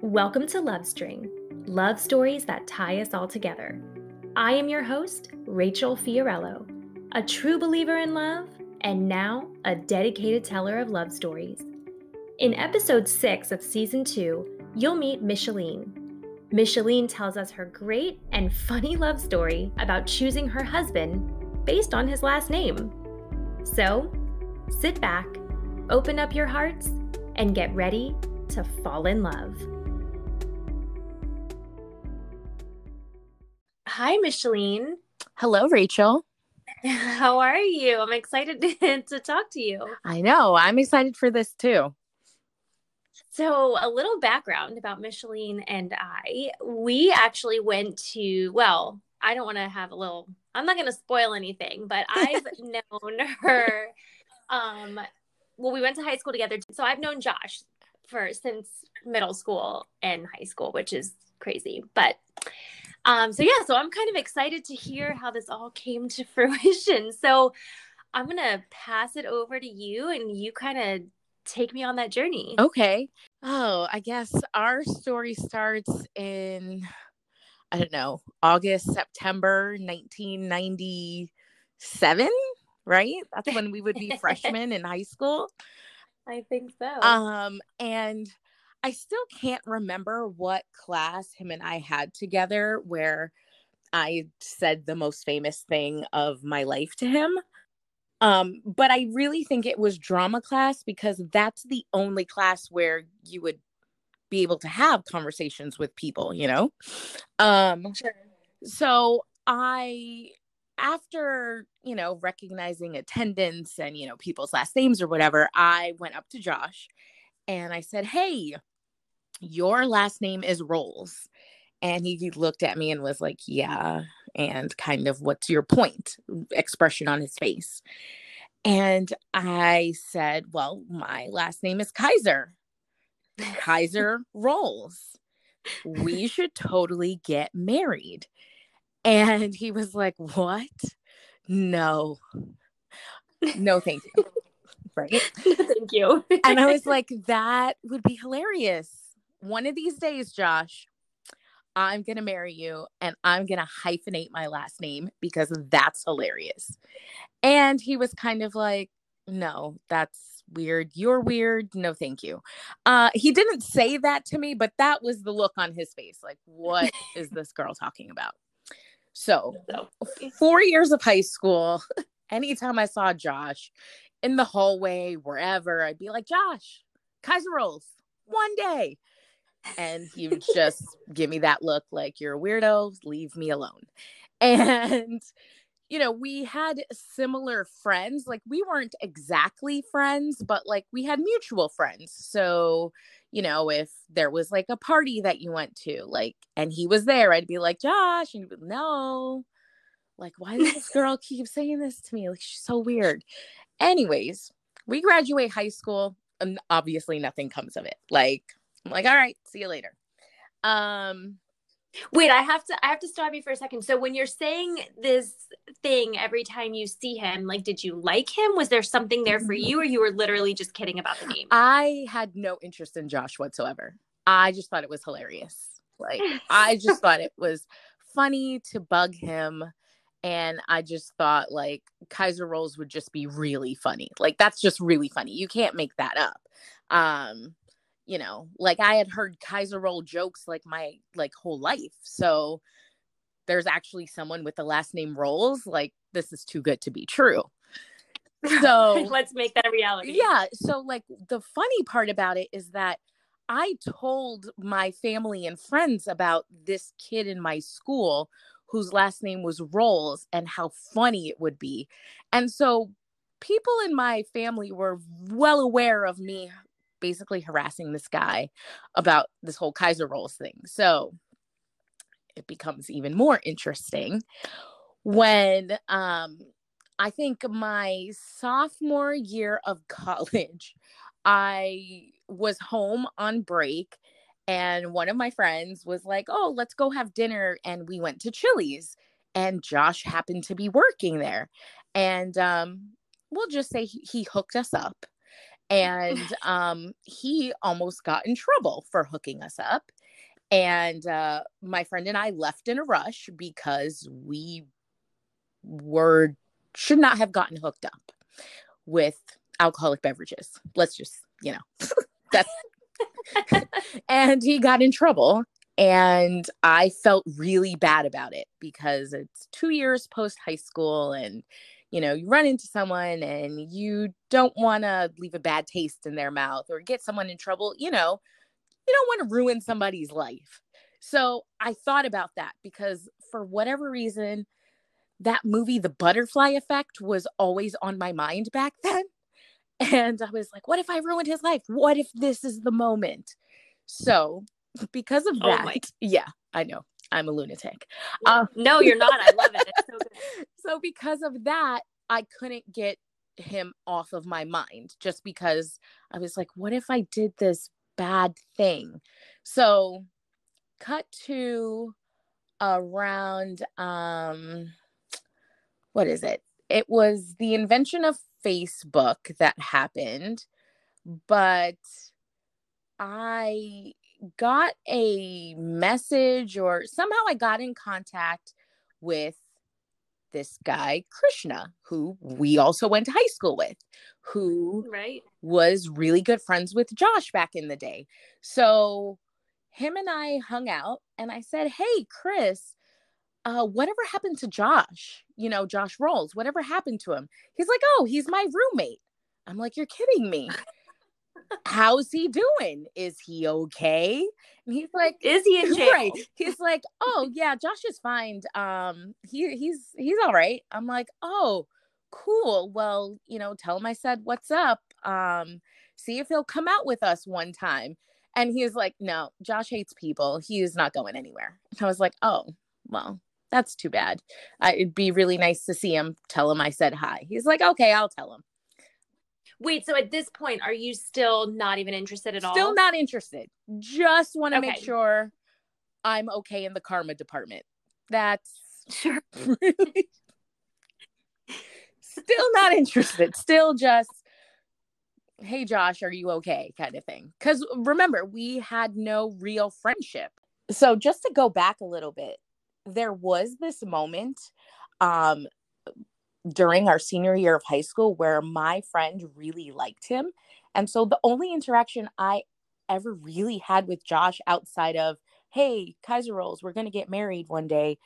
Welcome to Love String, love stories that tie us all together. I am your host, Rachel Fiorello, a true believer in love and now a dedicated teller of love stories. In episode 6 of season 2, you'll meet Micheline. Micheline tells us her great and funny love story about choosing her husband based on his last name. So, sit back, open up your hearts, and get ready to fall in love. Hi, Micheline. Hello, Rachel. How are you? I'm excited to, talk to you. I know. I'm excited for this too. So, a little background about Micheline and I. We actually went to, well, I don't want to have a little, I'm not going to spoil anything, but I've known her. Um, well, we went to high school together. So, I've known Josh for since middle school and high school, which is crazy. But um, so yeah, so I'm kind of excited to hear how this all came to fruition. So I'm gonna pass it over to you, and you kind of take me on that journey. Okay. Oh, I guess our story starts in I don't know August September 1997, right? That's when we would be freshmen in high school. I think so. Um, and I still can't remember what class him and I had together where I said the most famous thing of my life to him. Um, but I really think it was drama class because that's the only class where you would be able to have conversations with people, you know? Um, sure. so I after you know recognizing attendance and you know people's last names or whatever i went up to josh and i said hey your last name is Rolls. And he looked at me and was like, Yeah. And kind of, what's your point? Expression on his face. And I said, Well, my last name is Kaiser. Kaiser Rolls. We should totally get married. And he was like, What? No. No, thank you. Right. thank you. and I was like, That would be hilarious one of these days, Josh, I'm going to marry you and I'm going to hyphenate my last name because that's hilarious. And he was kind of like, no, that's weird. You're weird. No, thank you. Uh, he didn't say that to me, but that was the look on his face. Like, what is this girl talking about? So, four years of high school, anytime I saw Josh in the hallway, wherever, I'd be like, Josh, Kaiser rolls one day. And he would just give me that look like you're a weirdo leave me alone. And you know we had similar friends like we weren't exactly friends but like we had mutual friends. So you know if there was like a party that you went to like and he was there i'd be like josh and he'd be no. Like why does this girl keep saying this to me? Like she's so weird anyways we graduate high school and obviously nothing comes of it like I'm like, all right, see you later. Um, Wait, I have to I have to stop you for a second. So when you're saying this thing every time you see him, like did you like him? Was there something there for you or you were literally just kidding about the name? I had no interest in Josh whatsoever. I just thought it was hilarious. Like I just thought it was funny to bug him and I just thought like Kaiser rolls would just be really funny. Like that's just really funny. You can't make that up. Um you know, like I had heard Kaiser roll jokes like my like whole life. So there's actually someone with the last name Rolls. Like this is too good to be true. So let's make that a reality. Yeah. So like the funny part about it is that I told my family and friends about this kid in my school whose last name was Rolls and how funny it would be. And so people in my family were well aware of me basically harassing this guy about this whole Kaiser rolls thing. So it becomes even more interesting when um I think my sophomore year of college, I was home on break and one of my friends was like, "Oh, let's go have dinner." And we went to Chili's and Josh happened to be working there. And um we'll just say he, he hooked us up and um, he almost got in trouble for hooking us up. And uh, my friend and I left in a rush because we were should not have gotten hooked up with alcoholic beverages. Let's just, you know, that's and he got in trouble and I felt really bad about it because it's 2 years post high school and you know, you run into someone and you don't want to leave a bad taste in their mouth or get someone in trouble, you know, you don't want to ruin somebody's life. So I thought about that because for whatever reason, that movie, The Butterfly Effect, was always on my mind back then. And I was like, what if I ruined his life? What if this is the moment? So, because of oh that, oh yeah, I know I'm a lunatic. Uh, no, you're not. I love it. So, so, because of that, I couldn't get him off of my mind just because I was like, what if I did this bad thing? So, cut to around um what is it? It was the invention of Facebook that happened, but I got a message or somehow I got in contact with this guy Krishna who we also went to high school with who right was really good friends with Josh back in the day. So him and I hung out and I said, "Hey Chris, uh, whatever happened to Josh? You know, Josh Rolls, whatever happened to him? He's like, oh, he's my roommate. I'm like, you're kidding me. How's he doing? Is he okay? And he's like, Is he in jail? Right. He's like, Oh yeah, Josh is fine. Um, he he's he's all right. I'm like, Oh, cool. Well, you know, tell him I said what's up. Um, see if he'll come out with us one time. And he was like, No, Josh hates people. He is not going anywhere. And I was like, Oh, well, that's too bad. I, it'd be really nice to see him. Tell him I said hi. He's like, okay, I'll tell him. Wait, so at this point, are you still not even interested at still all? Still not interested. Just want to okay. make sure I'm okay in the karma department. That's sure. Really still not interested. Still just, hey, Josh, are you okay? kind of thing. Because remember, we had no real friendship. So just to go back a little bit, there was this moment um during our senior year of high school where my friend really liked him. And so the only interaction i ever really had with josh outside of hey kaiser rolls we're going to get married one day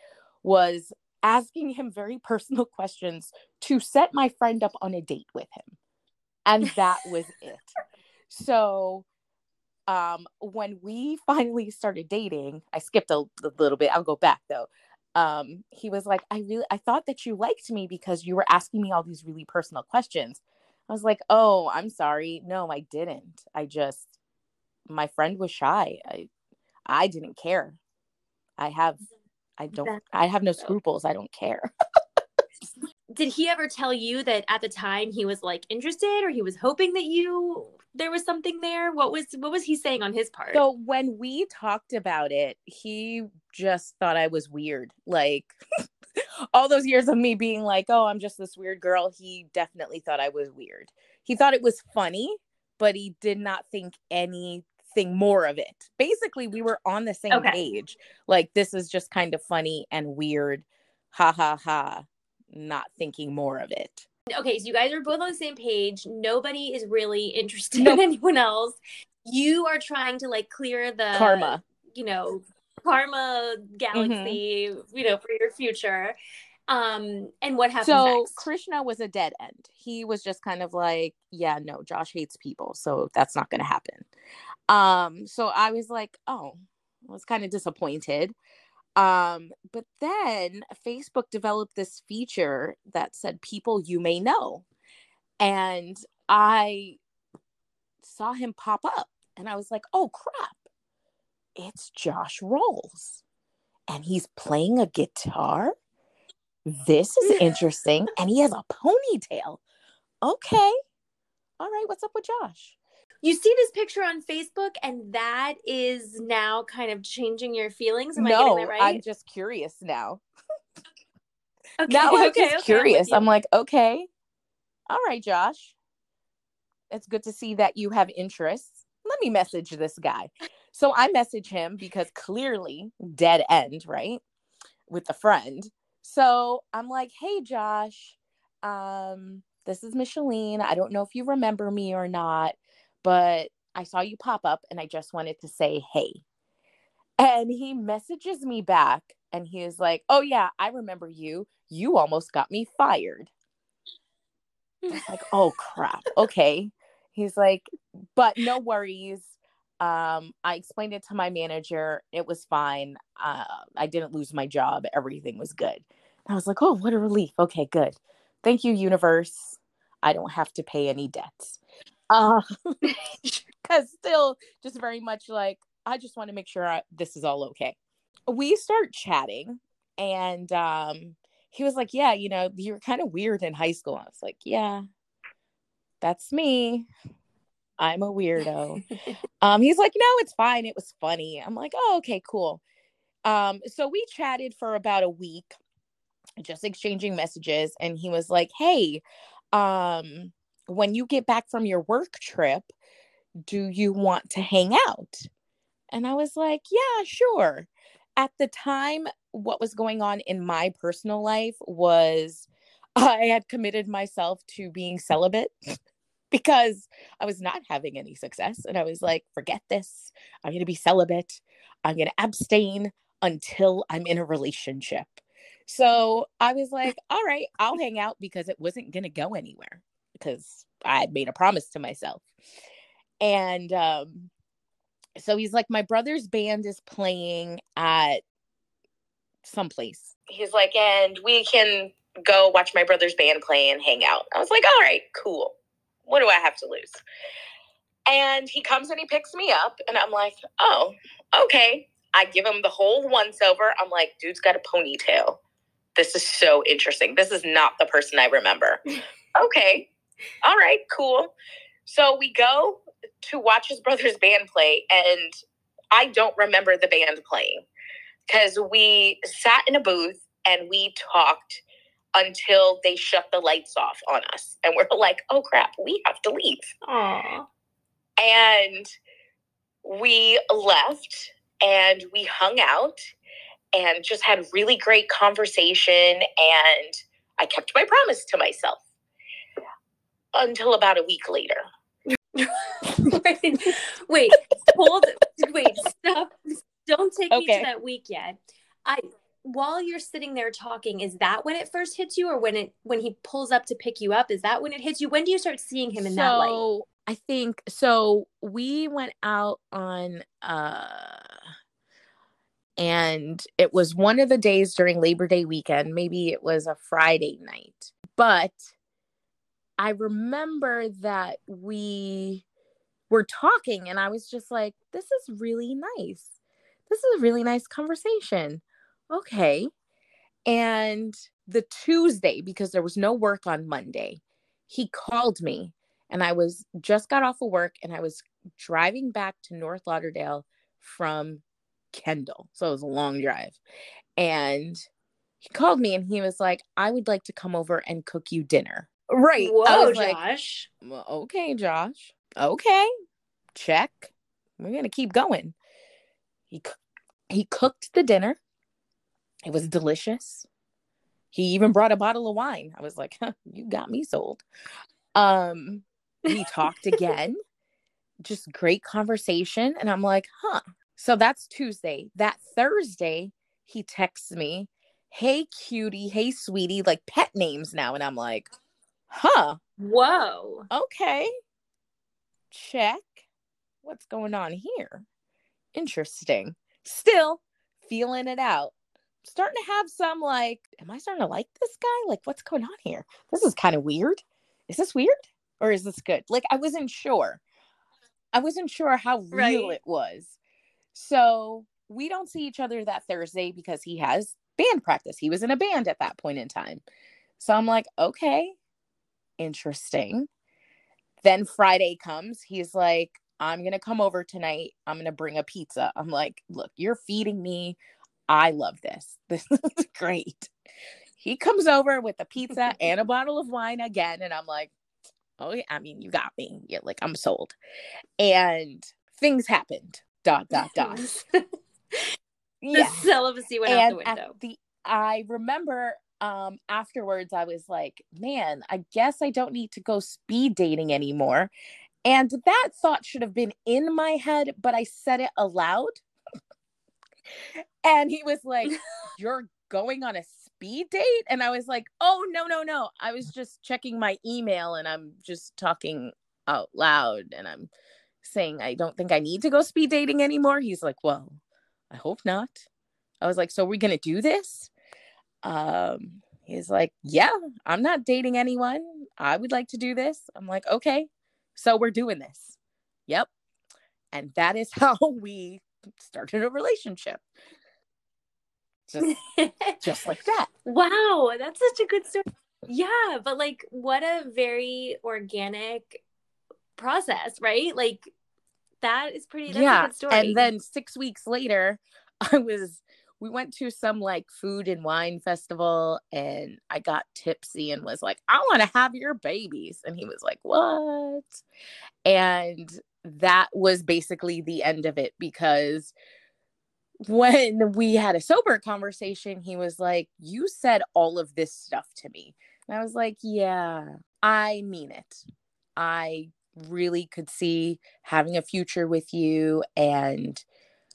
was asking him very personal questions to set my friend up on a date with him. And that was it. So um when we finally started dating i skipped a, a, little bit i'll go back though. Um he was like i really i thought that you liked me because you were asking me all these really personal questions. I was like oh i'm sorry. No i didn't. I just my friend was shy. I i didn't care. I have i don't i have no scruples. I don't care. Did he ever tell you that at the time he was like interested or he was hoping that you there was something there? What was what was he saying on his part? So when we talked about it he just thought i was weird like all those years of me being like oh i'm just this weird girl he definitely thought i was weird. He thought it was funny but he did not think anything more of it. Basically we were on the same okay. page. Like this is just kind of funny and weird ha ha ha not thinking more of it. Okay, so you guys are both on the same page. Nobody is really interested nope. in anyone else. You are trying to like clear the karma, you know, karma galaxy, mm-hmm. you know, for your future. Um, and what happened? So next? Krishna was a dead end. He was just kind of like, yeah, no, Josh hates people, so that's not gonna happen. Um, so I was like, oh, I was kind of disappointed. Um, but then Facebook developed this feature that said people you may know. And I saw him pop up and I was like, oh crap, it's Josh Rolls. And he's playing a guitar. This is interesting. and he has a ponytail. Okay. All right. What's up with Josh? You see this picture on Facebook and that is now kind of changing your feelings. Am no, I right? No, I'm just curious now. okay, now I'm okay, just okay, curious. I'm, I'm like, okay, all right, Josh. It's good to see that you have interests. Let me message this guy. So I message him because clearly dead end, right? With a friend. So I'm like, hey, Josh, um, this is Micheline. I don't know if you remember me or not, but I saw you pop up and I just wanted to say, hey. And he messages me back and he is like, oh, yeah, I remember you. You almost got me fired. like, oh, crap. Okay. He's like, but no worries. Um, I explained it to my manager. It was fine. Uh, I didn't lose my job. Everything was good. I was like, oh, what a relief. Okay, good. Thank you, universe. I don't have to pay any debts. Uh, because still, just very much like, I just want to make sure I, this is all okay. We start chatting, and um, he was like, Yeah, you know, you were kind of weird in high school. I was like, Yeah, that's me. I'm a weirdo. um, he's like, No, it's fine. It was funny. I'm like, Oh, okay, cool. Um, so we chatted for about a week, just exchanging messages, and he was like, Hey, um, when you get back from your work trip, do you want to hang out? And I was like, yeah, sure. At the time, what was going on in my personal life was I had committed myself to being celibate because I was not having any success. And I was like, forget this. I'm going to be celibate. I'm going to abstain until I'm in a relationship. So I was like, all right, I'll hang out because it wasn't going to go anywhere because I made a promise to myself. And um, so he's like, my brother's band is playing at someplace. He's like, and we can go watch my brother's band play and hang out. I was like, all right, cool. What do I have to lose? And he comes and he picks me up, and I'm like, oh, okay. I give him the whole once over. I'm like, dude's got a ponytail. This is so interesting. This is not the person I remember. okay. All right, cool. So we go to watch his brother's band play, and I don't remember the band playing because we sat in a booth and we talked until they shut the lights off on us. And we're like, oh crap, we have to leave. Aww. And we left and we hung out and just had really great conversation. And I kept my promise to myself until about a week later. wait, wait, hold, wait, stop. Don't take okay. me to that week yet. I while you're sitting there talking, is that when it first hits you, or when it when he pulls up to pick you up? Is that when it hits you? When do you start seeing him in so, that light? I think so. We went out on uh and it was one of the days during Labor Day weekend. Maybe it was a Friday night, but I remember that we were talking and I was just like, this is really nice. This is a really nice conversation. Okay. And the Tuesday, because there was no work on Monday, he called me and I was just got off of work and I was driving back to North Lauderdale from Kendall. So it was a long drive. And he called me and he was like, I would like to come over and cook you dinner. Right. Whoa, Josh. Like, well, okay, Josh. Okay. Check. We're going to keep going. He he cooked the dinner. It was delicious. He even brought a bottle of wine. I was like, huh, "You got me sold." Um we talked again. Just great conversation and I'm like, "Huh." So that's Tuesday. That Thursday, he texts me, "Hey cutie, hey sweetie," like pet names now and I'm like, Huh. Whoa. Okay. Check. What's going on here? Interesting. Still feeling it out. Starting to have some like, am I starting to like this guy? Like, what's going on here? This is kind of weird. Is this weird or is this good? Like, I wasn't sure. I wasn't sure how real right. it was. So we don't see each other that Thursday because he has band practice. He was in a band at that point in time. So I'm like, okay, interesting. Then Friday comes. He's like, I'm going to come over tonight. I'm going to bring a pizza. I'm like, look, you're feeding me. I love this. This is great. He comes over with a pizza and a bottle of wine again. And I'm like, oh yeah, I mean, you got me. Yeah, like I'm sold. And things happened. Dot dot dot. yeah. celibacy went and out the window. The I remember um afterwards I was like, man, I guess I don't need to go speed dating anymore. And that thought should have been in my head, but I said it aloud. and he was like, You're going on a speed date? And I was like, Oh, no, no, no. I was just checking my email and I'm just talking out loud and I'm saying, I don't think I need to go speed dating anymore. He's like, Well, I hope not. I was like, So are we going to do this? Um, he's like, Yeah, I'm not dating anyone. I would like to do this. I'm like, Okay, so we're doing this. Yep. And that is how we started a relationship. Just, just like that. Wow, that's such a good story. Yeah, but like what a very organic process, right? Like that is pretty yeah. And then six weeks later, I was we went to some like food and wine festival and I got tipsy and was like, I want to have your babies. And he was like, What? And that was basically the end of it because when we had a sober conversation, he was like, You said all of this stuff to me. And I was like, Yeah, I mean it. I really could see having a future with you and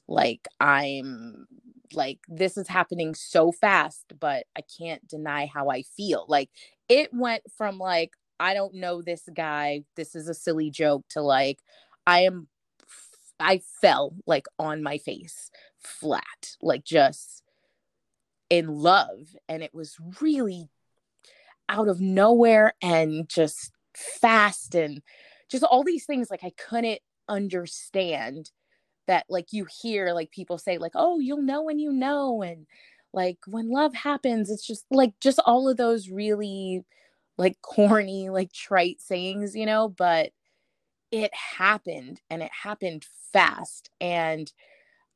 like I'm like this is happening so fast but i can't deny how i feel. Like it went from like i don't know this guy this is a silly joke to like i am i fell like on my face flat like just in love. And it was really out of nowhere and just fast and just all these things like i couldn't understand that like you hear like people say like oh you'll know when you know and like when love happens it's just like just all of those really like corny like trite sayings you know but it happened and it happened fast and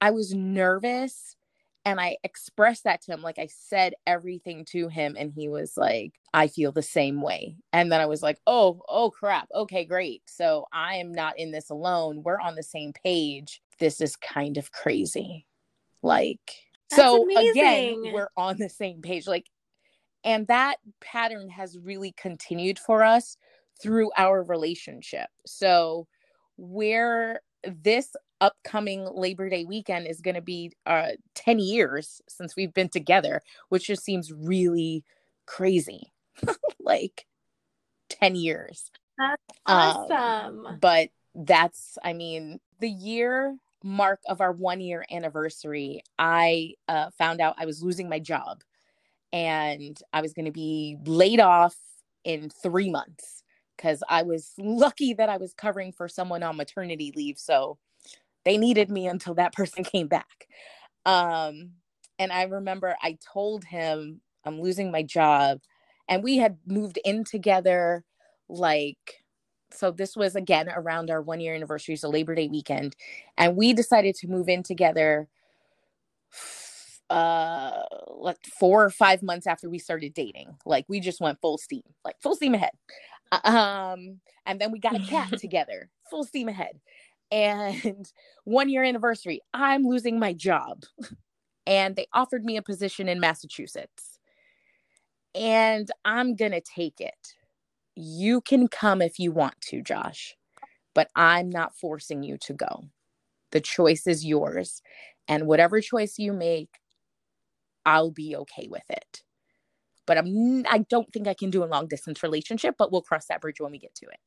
i was nervous and i expressed that to him like i said everything to him and he was like i feel the same way and then i was like oh oh crap okay great so i am not in this alone we're on the same page this is kind of crazy. Like, That's so amazing. again, we're on the same page. Like, and that pattern has really continued for us through our relationship. So, where this upcoming Labor Day weekend is going to be uh, 10 years since we've been together, which just seems really crazy. like 10 years. That's awesome. Um, but that's, I mean, the year mark of our one year anniversary, I uh, found out I was losing my job and I was going to be laid off in three months because I was lucky that I was covering for someone on maternity leave. So they needed me until that person came back. Um, and I remember I told him I'm losing my job, and we had moved in together like so this was again around our one year anniversary, so Labor Day weekend, and we decided to move in together. Uh, like four or five months after we started dating, like we just went full steam, like full steam ahead. Uh, um, and then we got a cat together, full steam ahead. And one year anniversary, I'm losing my job, and they offered me a position in Massachusetts, and I'm gonna take it you can come if you want to, Josh, but I'm not forcing you to go. The choice is yours. And whatever choice you make, I'll be okay with it. But I'm I don't think I can do a long distance relationship, but we'll cross that bridge when we get to it.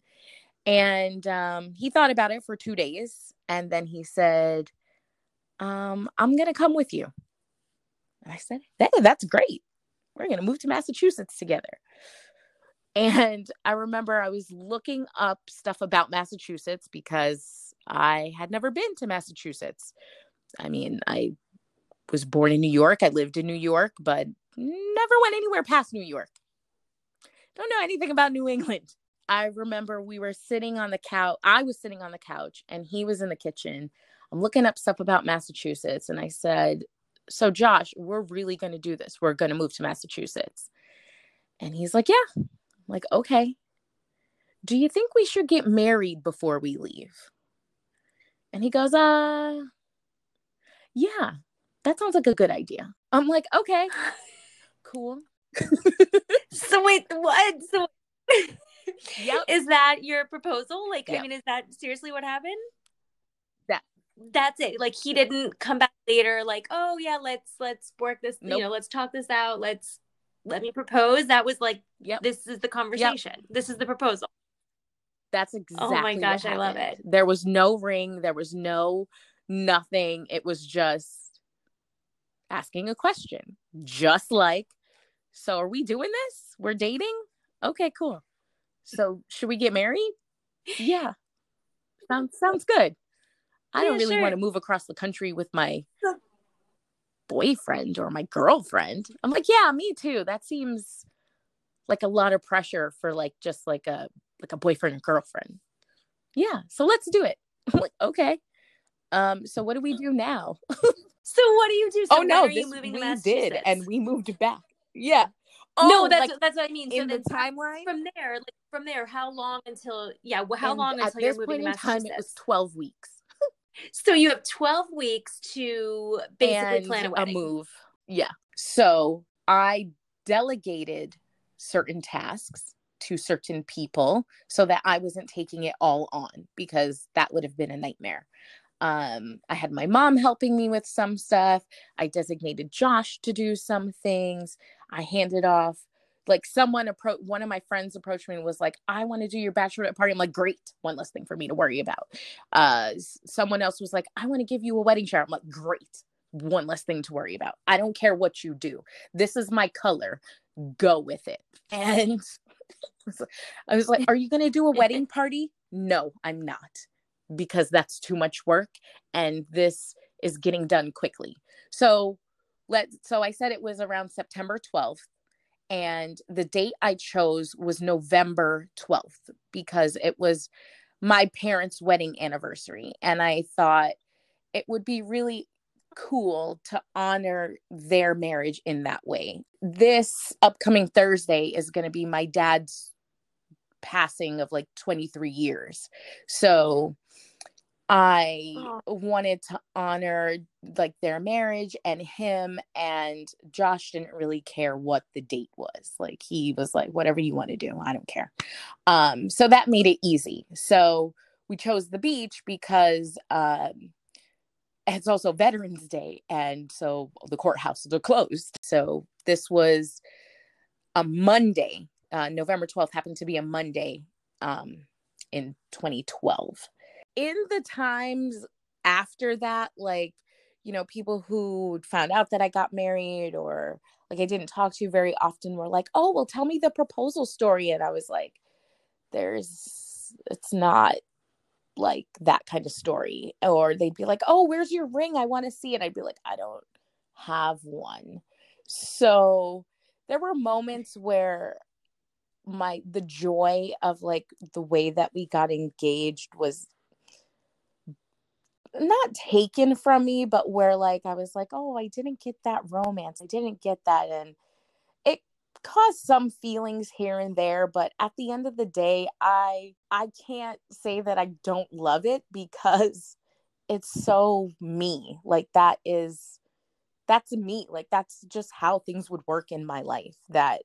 And um, he thought about it for two days, and then he said, um, "I'm gonna come with you." And I said, "Hey, that's great. We're gonna move to Massachusetts together." And I remember I was looking up stuff about Massachusetts because I had never been to Massachusetts. I mean, I was born in New York, I lived in New York, but never went anywhere past New York. Don't know anything about New England. I remember we were sitting on the couch. I was sitting on the couch and he was in the kitchen. I'm looking up stuff about Massachusetts. And I said, So, Josh, we're really going to do this. We're going to move to Massachusetts. And he's like, Yeah, like, okay. do you think we should get married before we leave? And he goes, uh, yeah, that sounds like a good idea. I'm like, okay, cool. so wait, what? So Yep. is that your proposal? Like, I mean, is that seriously what happened? That- That's it. Like he didn't come back later, like, oh yeah, let's let's work this, Nope. you know, let's talk this out. Let's let me propose. That was like Yep. this is the conversation. This is the proposal. That's exactly Oh my gosh, I love it. There was no ring, there was no nothing. It was just asking a question. Just like, so are we doing this? We're dating? Okay, cool. So should we get married? Yeah. Sounds sounds good. I don't really sure. want to move across the country with my boyfriend or my girlfriend. I'm like, yeah, me too. That seems like a lot of pressure for like just like a like a boyfriend or girlfriend. Yeah, so let's do it. I'm like, okay. Um, so what do we do now? So what do you do? So oh no, are you this moving we did, and we moved back. Yeah. No, Oh, that's like that's what I mean. So in the then timeline. from there, like from there, how long until yeah, wh- how And long until you're this moving point to in time, it was twelve weeks. So you have 12 weeks to basically and plan a wedding. move. Yeah. So I delegated certain tasks to certain people so that I wasn't taking it all on because that would have been a nightmare. Um, I had my mom helping me with some stuff. I designated Josh to do some things. I handed off like someone approach one of my friends approached me and was like, I want to do your bachelorette party. I'm like, great, one less thing for me to worry about. Uh someone else was like, I want to give you a wedding shower. I'm like, great, one less thing to worry about. I don't care what you do. This is my color. Go with it. And I was like, Are you gonna do a wedding party? No, I'm not. Because that's too much work and this is getting done quickly. So let so I said it was around September 12th and the date I chose was November 12th because it was my parents' wedding anniversary. And I thought it would be really cool to honor their marriage in that way. This upcoming Thursday is going to be my dad's passing of like 23 years. So I Oh. wanted to honor like their marriage and him and Josh didn't really care what the date was. Like he was like whatever you want to do, I don't care. Um so that made it easy. So we chose the beach because um it's also Veterans Day and so the courthouses are closed. So this was a Monday. Uh November 12th happened to be a Monday um in 2012 in the times after that, like, you know, people who found out that I got married or like I didn't talk to you very often were like, oh, well, tell me the proposal story. And I was like, there's, it's not like that kind of story. Or they'd be like, oh, where's your ring? I want to see it. I'd be like, I don't have one. So there were moments where my the joy of like the way that we got engaged was not taken from me, but where like I was like, oh, I didn't get that romance. I didn't get that. And it caused some feelings here and there, but at the end of the day, I I can't say that I don't love it because it's so me. Like that is that's me. Like that's just how things would work in my life. That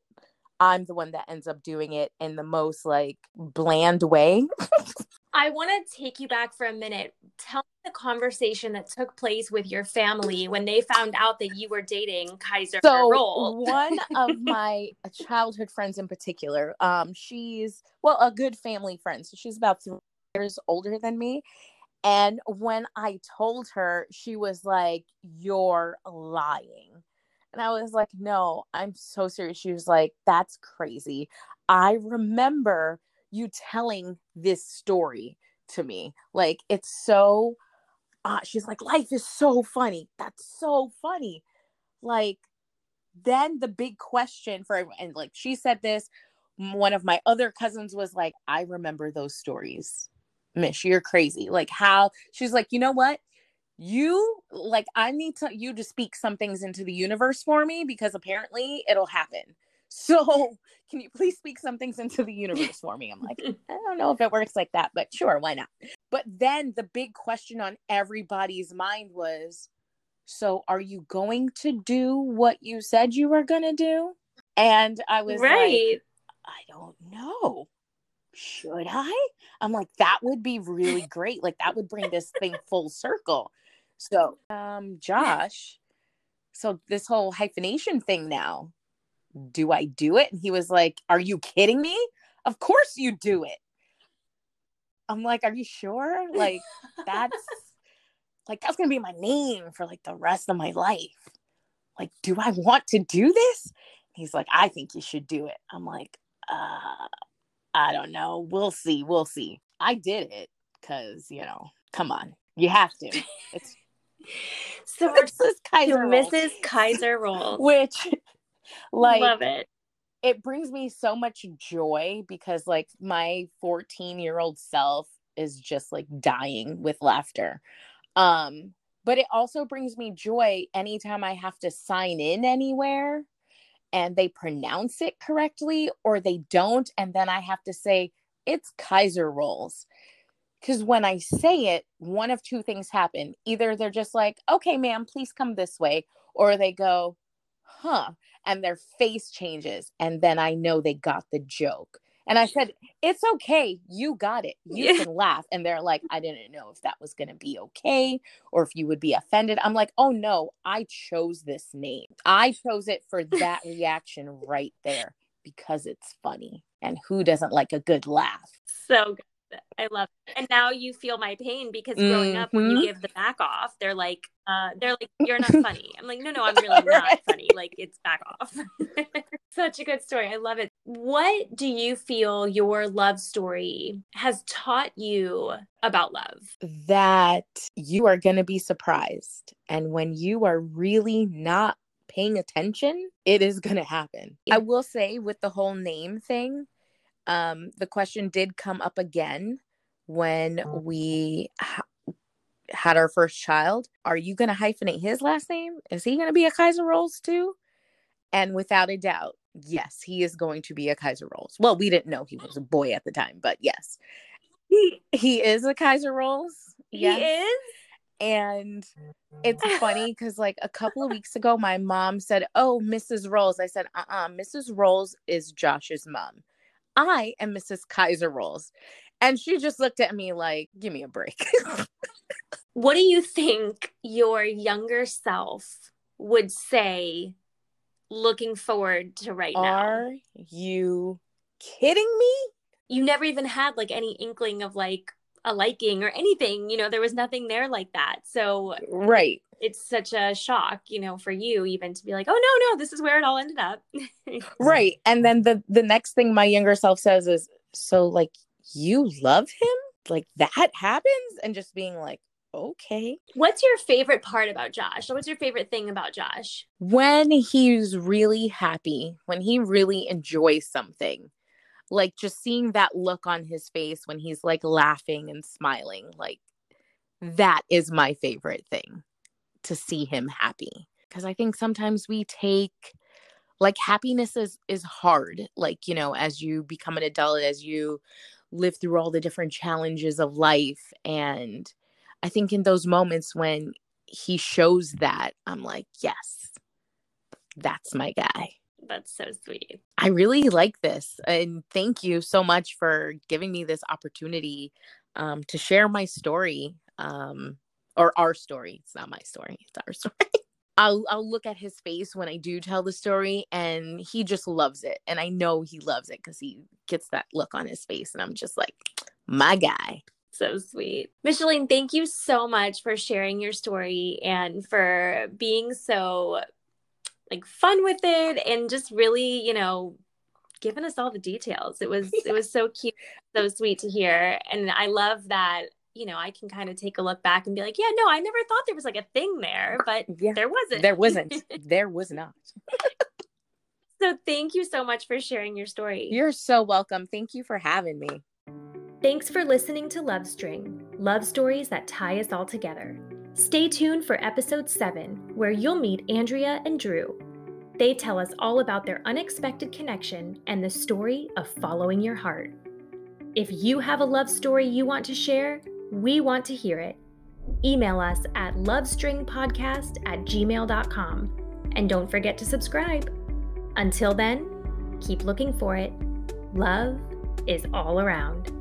I'm the one that ends up doing it in the most like bland way. I want to take you back for a minute. Tell me the conversation that took place with your family when they found out that you were dating Kaiser so Roll. one of my childhood friends in particular um she's well a good family friend so she's about three years older than me and when i told her she was like you're lying and i was like no i'm so serious she was like that's crazy i remember you telling this story to me. Like it's so uh, she's like life is so funny. That's so funny. Like then the big question for and like she said this one of my other cousins was like i remember those stories mish. You're crazy. Like how she's like you know what? You like i need to you to speak some things into the universe for me because apparently it'll happen So can you please speak some things into the universe for me? I'm like, I don't know if it works like that, but sure, why not? But then the big question on everybody's mind was, so are you going to do what you said you were going to do? And I was right. like, I don't know. Should I? I'm like, that would be really great. Like that would bring this thing full circle. So, um, Josh, so this whole hyphenation thing now, do I do it? And he was like, Are you kidding me? Of course you do it. I'm like, Are you sure? Like, that's like, that's gonna be my name for like the rest of my life. Like, do I want to do this? He's like, I think you should do it. I'm like, uh, I don't know. We'll see. We'll see. I did it because, you know, come on. You have to. It's so Mrs. Kaiser Mrs. Kaiser Rolls. Which like love it. It brings me so much joy because like my 14 year old self is just like dying with laughter. Um, but it also brings me joy anytime I have to sign in anywhere and they pronounce it correctly or they don't. And then I have to say, it's Kaiser rolls. Because when I say it, one of two things happen. Either they're just like, okay, ma'am, please come this way, or they go, huh, and their face changes. And then I know they got the joke. And I said, It's okay. You got it. You yeah. can laugh. And they're like, I didn't know if that was going to be okay or if you would be offended. I'm like, Oh no, I chose this name. I chose it for that reaction right there because it's funny. And who doesn't like a good laugh? So good. I love it. And now you feel my pain because growing mm-hmm. up, when you mm-hmm. give the back off, they're like, uh, they're like, you're not funny. I'm like, no, no, I'm really right. not funny. Like, it's back off. Such a good story. I love it. What do you feel your love story has taught you about love? That you are going to be surprised. And when you are really not paying attention, it is going to happen. I will say, with the whole name thing, um, the question did come up again when we ha- had our first child. Are you going to hyphenate his last name? Is he going to be a Kaiser Rolls too? And without a doubt, yes, he is going to be a Kaiser Rolls. Well, we didn't know he was a boy at the time, but yes, he, he is a Kaiser Rolls. Yes. He is. And it's funny because, like, a couple of weeks ago, my mom said, Oh, Mrs. Rolls. I said, Uh uh-uh, uh Mrs. Rolls is Josh's mom. I am Mrs. Kaiser Rolls. And she just looked at me like, give me a break. what do you think your younger self would say looking forward to right now? Are you kidding me? You never even had like any inkling of like a liking or anything. You know, there was nothing there like that. So, right it's such a shock, you know, for you even to be like, oh no, no, this is where it all ended up. right. And then the the next thing my younger self says is, so like you love him? Like that happens? And just being like, okay. What's your favorite part about Josh? What's your favorite thing about Josh? When he's really happy, when he really enjoys something. Like just seeing that look on his face when he's like laughing and smiling, like that is my favorite thing to see him happy. Because i think sometimes we take like happiness is is hard like you know as you become an adult as you live through all the different challenges of life. And i think in those moments when he shows that i'm like yes that's my guy. That's so sweet. I really like this and thank you so much for giving me this opportunity um, to share my story um, or our story. It's not my story. It's our story. I'll I'll look at his face when I do tell the story and he just loves it. And I know he loves it because he gets that look on his face. And I'm just like, my guy. So sweet. Micheline, thank you so much for sharing your story and for being so like fun with it and just really, you know, giving us all the details. It was it was so cute, so sweet to hear. And I love that you know, I can kind of take a look back and be like, yeah, no, I never thought there was like a thing there, but yeah, there wasn't. There wasn't. there was not. so thank you so much for sharing your story. You're so welcome. Thank you for having me. Thanks for listening to Love String, love stories that tie us all together. Stay tuned for episode 7, where you'll meet Andrea and Drew. They tell us all about their unexpected connection and the story of following your heart. If you have a love story you want to share, we want to hear it. Email us at lovestringpodcast at gmail.com. And don't forget to subscribe. Until then, keep looking for it. Love is all around.